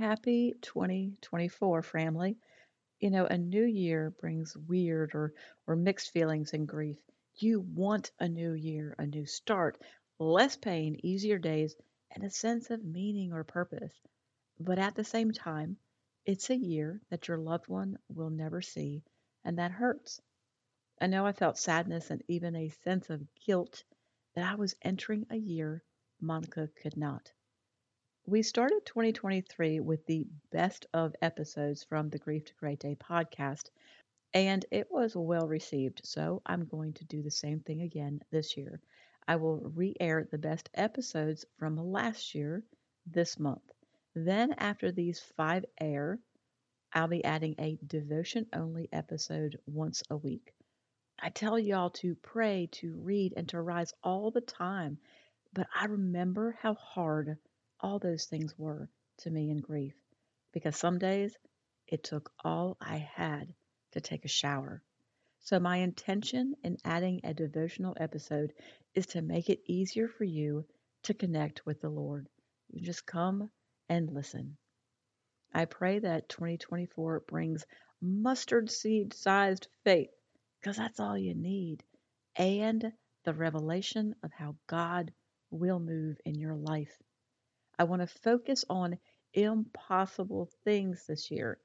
Happy 2024, family. You know, a new year brings weird or, or mixed feelings and grief. You want a new year, a new start, less pain, easier days, and a sense of meaning or purpose. But at the same time, it's a year that your loved one will never see, and that hurts. I know I felt sadness and even a sense of guilt that I was entering a year Monica could not. We started 2023 with the best of episodes from the Grief to Great Day podcast, and it was well received. So I'm going to do the same thing again this year. I will re air the best episodes from last year this month. Then, after these five air, I'll be adding a devotion only episode once a week. I tell y'all to pray, to read, and to rise all the time, but I remember how hard all those things were to me in grief because some days it took all I had to take a shower. So, my intention in adding a devotional episode is to make it easier for you to connect with the Lord. You just come and listen. I pray that 2024 brings mustard seed sized faith because that's all you need and the revelation of how God will move in your life. I want to focus on impossible things this year.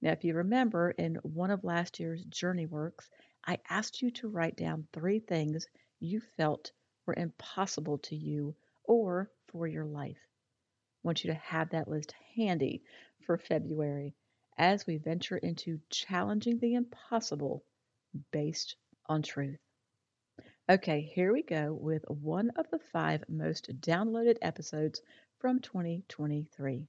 Now, if you remember in one of last year's Journey Works, I asked you to write down three things you felt were impossible to you or for your life. I want you to have that list handy for February as we venture into challenging the impossible based on truth. Okay, here we go with one of the five most downloaded episodes from 2023.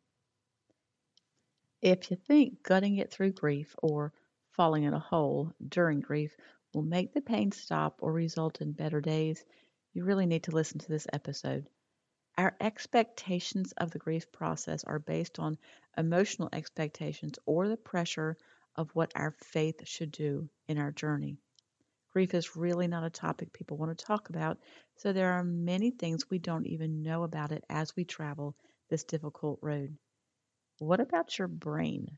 If you think gutting it through grief or falling in a hole during grief will make the pain stop or result in better days, you really need to listen to this episode. Our expectations of the grief process are based on emotional expectations or the pressure of what our faith should do in our journey. Grief is really not a topic people want to talk about, so there are many things we don't even know about it as we travel this difficult road. What about your brain?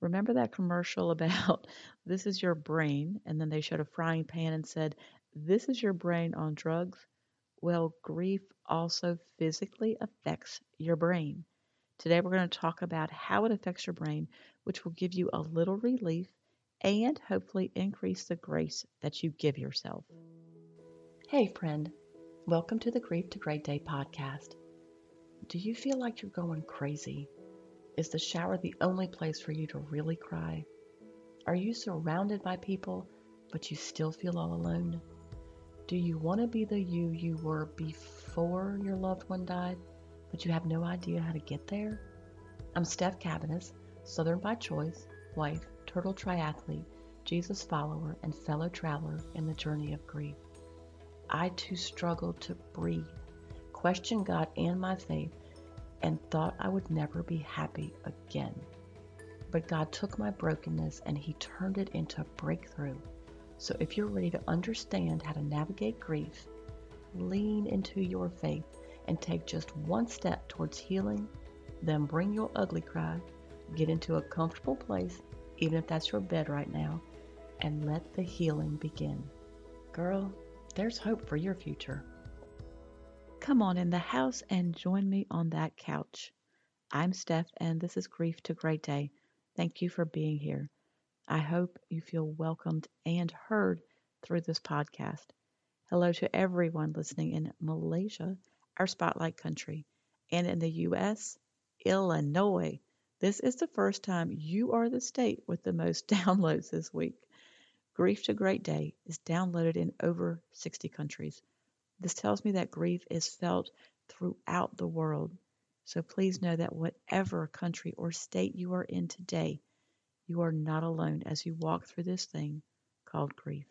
Remember that commercial about this is your brain, and then they showed a frying pan and said, This is your brain on drugs? Well, grief also physically affects your brain. Today, we're going to talk about how it affects your brain, which will give you a little relief and hopefully increase the grace that you give yourself. Hey, friend, welcome to the Grief to Great Day podcast. Do you feel like you're going crazy? Is the shower the only place for you to really cry? Are you surrounded by people, but you still feel all alone? Do you want to be the you you were before your loved one died, but you have no idea how to get there? I'm Steph Cabanis, Southern by choice, wife, turtle triathlete, Jesus follower, and fellow traveler in the journey of grief. I too struggled to breathe, questioned God and my faith, and thought I would never be happy again. But God took my brokenness and He turned it into a breakthrough. So if you're ready to understand how to navigate grief, lean into your faith and take just one step towards healing, then bring your ugly cry, get into a comfortable place even if that's your bed right now, and let the healing begin. Girl, there's hope for your future. Come on in the house and join me on that couch. I'm Steph, and this is Grief to Great Day. Thank you for being here. I hope you feel welcomed and heard through this podcast. Hello to everyone listening in Malaysia, our spotlight country, and in the U.S., Illinois, this is the first time you are the state with the most downloads this week. Grief to Great Day is downloaded in over 60 countries. This tells me that grief is felt throughout the world. So please know that whatever country or state you are in today, you are not alone as you walk through this thing called grief.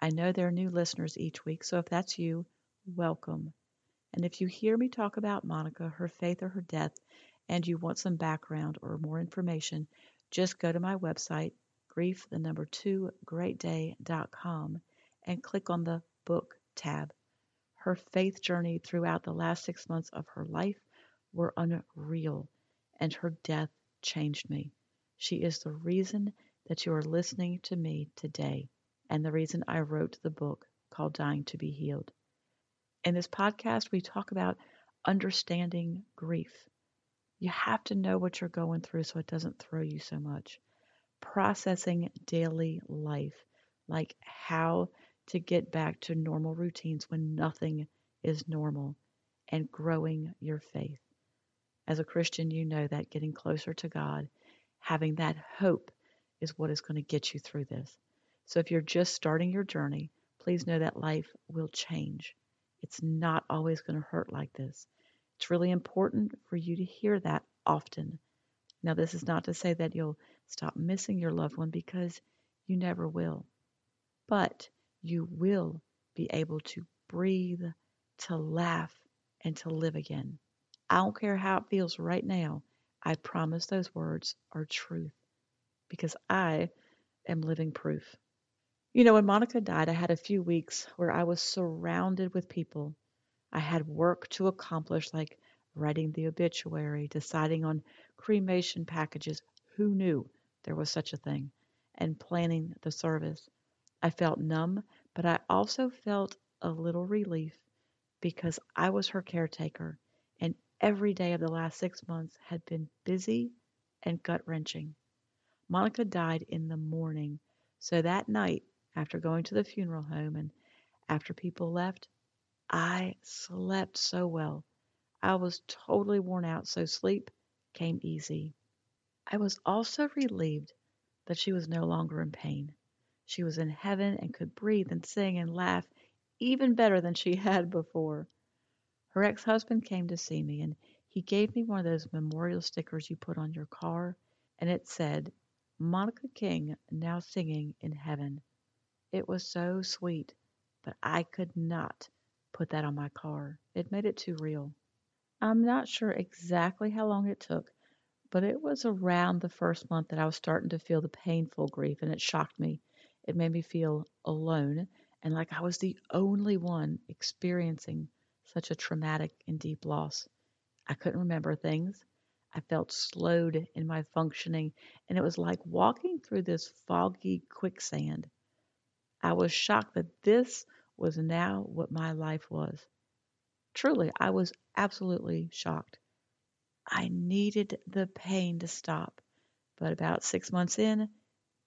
I know there are new listeners each week, so if that's you, welcome. And if you hear me talk about Monica, her faith, or her death, and you want some background or more information, just go to my website, grief, the number two, greatday.com, and click on the book tab. Her faith journey throughout the last six months of her life were unreal, and her death changed me. She is the reason that you are listening to me today, and the reason I wrote the book called Dying to Be Healed. In this podcast, we talk about understanding grief. You have to know what you're going through so it doesn't throw you so much. Processing daily life, like how to get back to normal routines when nothing is normal, and growing your faith. As a Christian, you know that getting closer to God, having that hope, is what is going to get you through this. So if you're just starting your journey, please know that life will change. It's not always going to hurt like this. It's really important for you to hear that often. Now, this is not to say that you'll stop missing your loved one because you never will. But you will be able to breathe, to laugh, and to live again. I don't care how it feels right now. I promise those words are truth because I am living proof. You know, when Monica died, I had a few weeks where I was surrounded with people. I had work to accomplish, like writing the obituary, deciding on cremation packages. Who knew there was such a thing? And planning the service. I felt numb, but I also felt a little relief because I was her caretaker, and every day of the last six months had been busy and gut wrenching. Monica died in the morning, so that night after going to the funeral home and after people left, I slept so well. I was totally worn out, so sleep came easy. I was also relieved that she was no longer in pain. She was in heaven and could breathe and sing and laugh even better than she had before. Her ex husband came to see me and he gave me one of those memorial stickers you put on your car, and it said, Monica King now singing in heaven. It was so sweet, but I could not put that on my car. It made it too real. I'm not sure exactly how long it took, but it was around the first month that I was starting to feel the painful grief, and it shocked me. It made me feel alone and like I was the only one experiencing such a traumatic and deep loss. I couldn't remember things. I felt slowed in my functioning, and it was like walking through this foggy quicksand. I was shocked that this was now what my life was. Truly, I was absolutely shocked. I needed the pain to stop, but about six months in,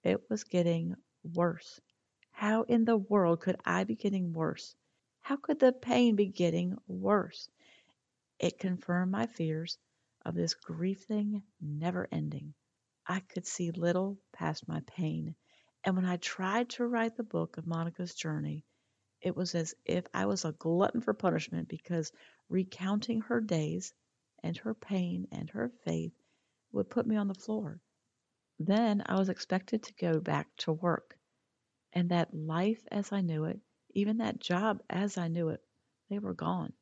it was getting worse. How in the world could I be getting worse? How could the pain be getting worse? It confirmed my fears of this grief thing never ending. I could see little past my pain and when I tried to write the book of Monica's journey, it was as if I was a glutton for punishment because recounting her days and her pain and her faith would put me on the floor. Then I was expected to go back to work. And that life as I knew it, even that job as I knew it, they were gone.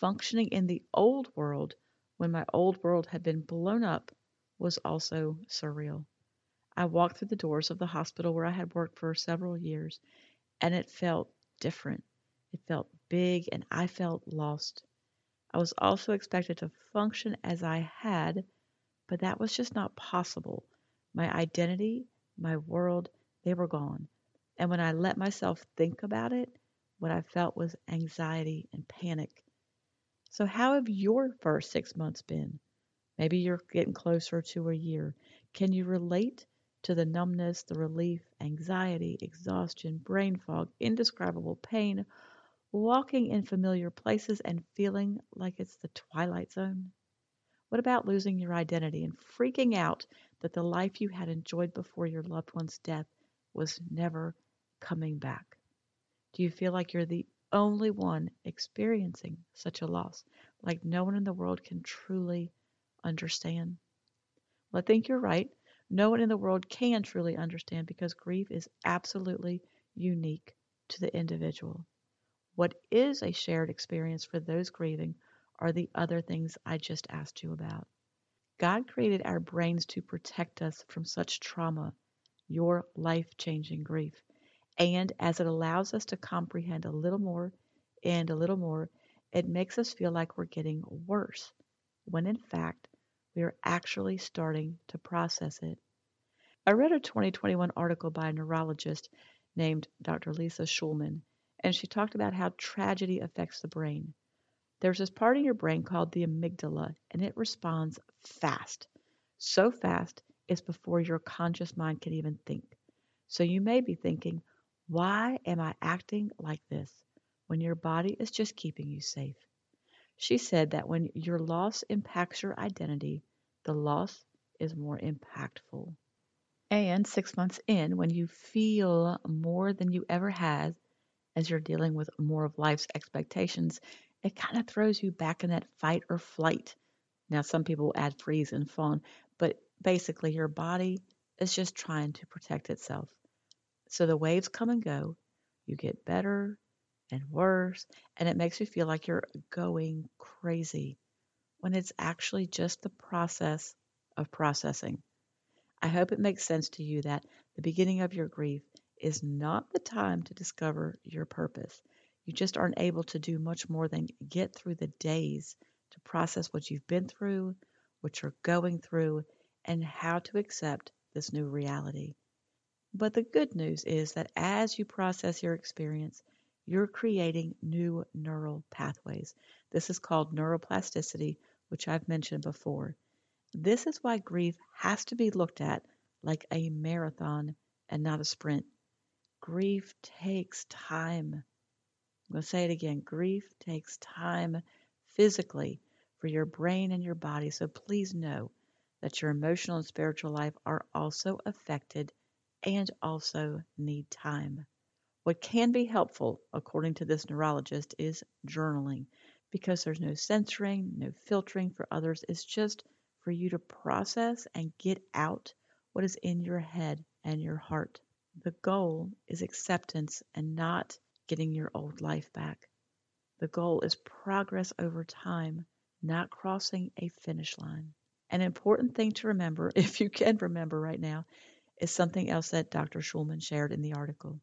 Functioning in the old world when my old world had been blown up was also surreal. I walked through the doors of the hospital where I had worked for several years, and it felt different. It felt big, and I felt lost. I was also expected to function as I had, but that was just not possible. My identity, my world, they were gone. And when I let myself think about it, what I felt was anxiety and panic. So, how have your first six months been? Maybe you're getting closer to a year. Can you relate to the numbness, the relief, anxiety, exhaustion, brain fog, indescribable pain, walking in familiar places and feeling like it's the twilight zone? What about losing your identity and freaking out that the life you had enjoyed before your loved one's death was never coming back? Do you feel like you're the only one experiencing such a loss, like no one in the world can truly understand? Well, I think you're right. No one in the world can truly understand because grief is absolutely unique to the individual. What is a shared experience for those grieving are the other things I just asked you about. God created our brains to protect us from such trauma, your life changing grief. And as it allows us to comprehend a little more and a little more, it makes us feel like we're getting worse, when in fact, we are actually starting to process it. I read a 2021 article by a neurologist named Dr. Lisa Shulman, and she talked about how tragedy affects the brain. There's this part in your brain called the amygdala, and it responds fast. So fast, it's before your conscious mind can even think. So you may be thinking, why am I acting like this when your body is just keeping you safe? She said that when your loss impacts your identity, the loss is more impactful. And six months in, when you feel more than you ever had as you're dealing with more of life's expectations, it kind of throws you back in that fight or flight. Now, some people add freeze and fawn, but basically, your body is just trying to protect itself. So the waves come and go. You get better and worse, and it makes you feel like you're going crazy when it's actually just the process of processing. I hope it makes sense to you that the beginning of your grief is not the time to discover your purpose. You just aren't able to do much more than get through the days to process what you've been through, what you're going through, and how to accept this new reality. But the good news is that as you process your experience, you're creating new neural pathways. This is called neuroplasticity, which I've mentioned before. This is why grief has to be looked at like a marathon and not a sprint. Grief takes time. I'm going to say it again grief takes time physically for your brain and your body. So please know that your emotional and spiritual life are also affected and also need time. What can be helpful, according to this neurologist, is journaling because there's no censoring, no filtering for others. It's just for you to process and get out what is in your head and your heart. The goal is acceptance and not getting your old life back. The goal is progress over time, not crossing a finish line. An important thing to remember, if you can remember right now, is something else that Dr. Shulman shared in the article.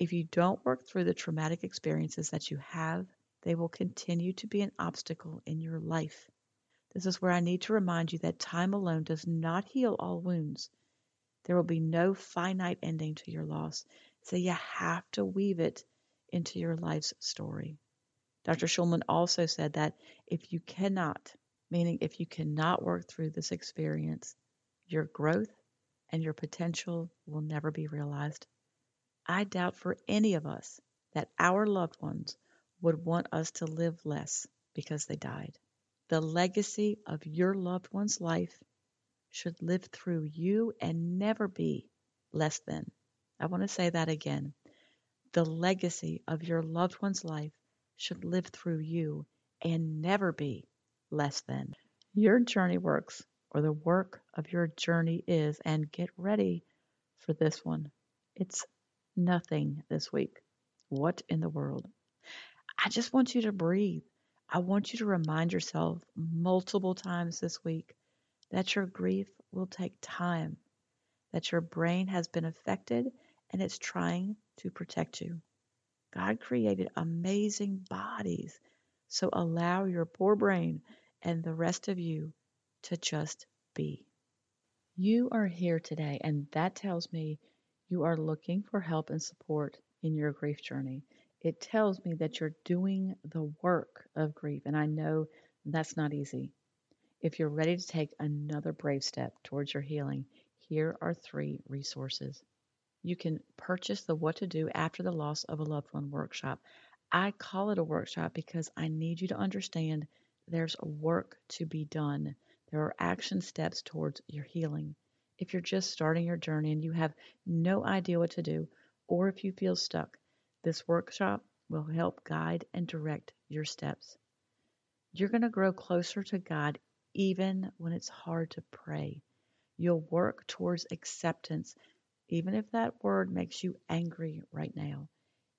If you don't work through the traumatic experiences that you have, they will continue to be an obstacle in your life. This is where I need to remind you that time alone does not heal all wounds. There will be no finite ending to your loss, so you have to weave it into your life's story. Dr. Shulman also said that if you cannot, meaning if you cannot work through this experience, your growth and your potential will never be realized. I doubt for any of us that our loved ones would want us to live less because they died. The legacy of your loved one's life should live through you and never be less than. I want to say that again. The legacy of your loved one's life should live through you and never be less than. Your journey works or the work of your journey is, and get ready for this one. It's nothing this week. What in the world? I just want you to breathe. I want you to remind yourself multiple times this week that your grief will take time, that your brain has been affected and it's trying to protect you. God created amazing bodies, so allow your poor brain and the rest of you to just be. You are here today, and that tells me you are looking for help and support in your grief journey. It tells me that you're doing the work of grief, and I know that's not easy. If you're ready to take another brave step towards your healing, here are three resources. You can purchase the What to Do After the Loss of a Loved One workshop. I call it a workshop because I need you to understand there's work to be done. There are action steps towards your healing. If you're just starting your journey and you have no idea what to do, or if you feel stuck, this workshop will help guide and direct your steps. You're going to grow closer to God even when it's hard to pray. You'll work towards acceptance, even if that word makes you angry right now.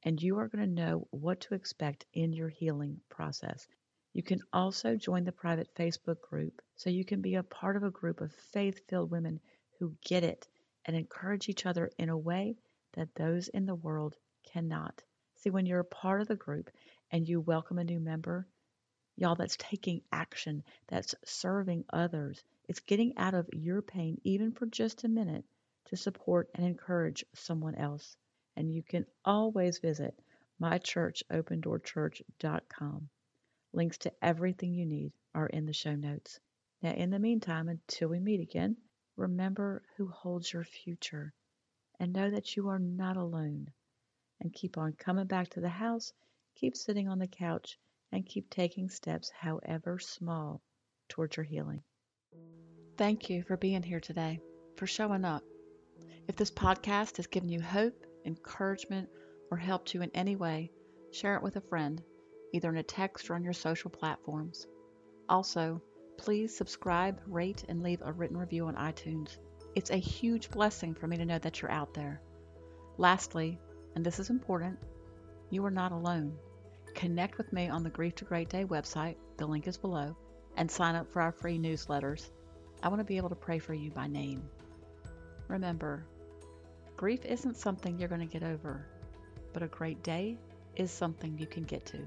And you are going to know what to expect in your healing process. You can also join the private Facebook group so you can be a part of a group of faith filled women who get it and encourage each other in a way that those in the world cannot. See, when you're a part of the group and you welcome a new member, y'all, that's taking action, that's serving others, It's getting out of your pain, even for just a minute, to support and encourage someone else. And you can always visit mychurchopendoorchurch.com. Links to everything you need are in the show notes. Now, in the meantime, until we meet again, remember who holds your future and know that you are not alone. And keep on coming back to the house, keep sitting on the couch, and keep taking steps, however small, towards your healing. Thank you for being here today, for showing up. If this podcast has given you hope, encouragement, or helped you in any way, share it with a friend, either in a text or on your social platforms. Also, please subscribe, rate, and leave a written review on iTunes. It's a huge blessing for me to know that you're out there. Lastly, and this is important, you are not alone. Connect with me on the Grief to Great Day website, the link is below, and sign up for our free newsletters. I want to be able to pray for you by name. Remember, grief isn't something you're going to get over, but a great day is something you can get to.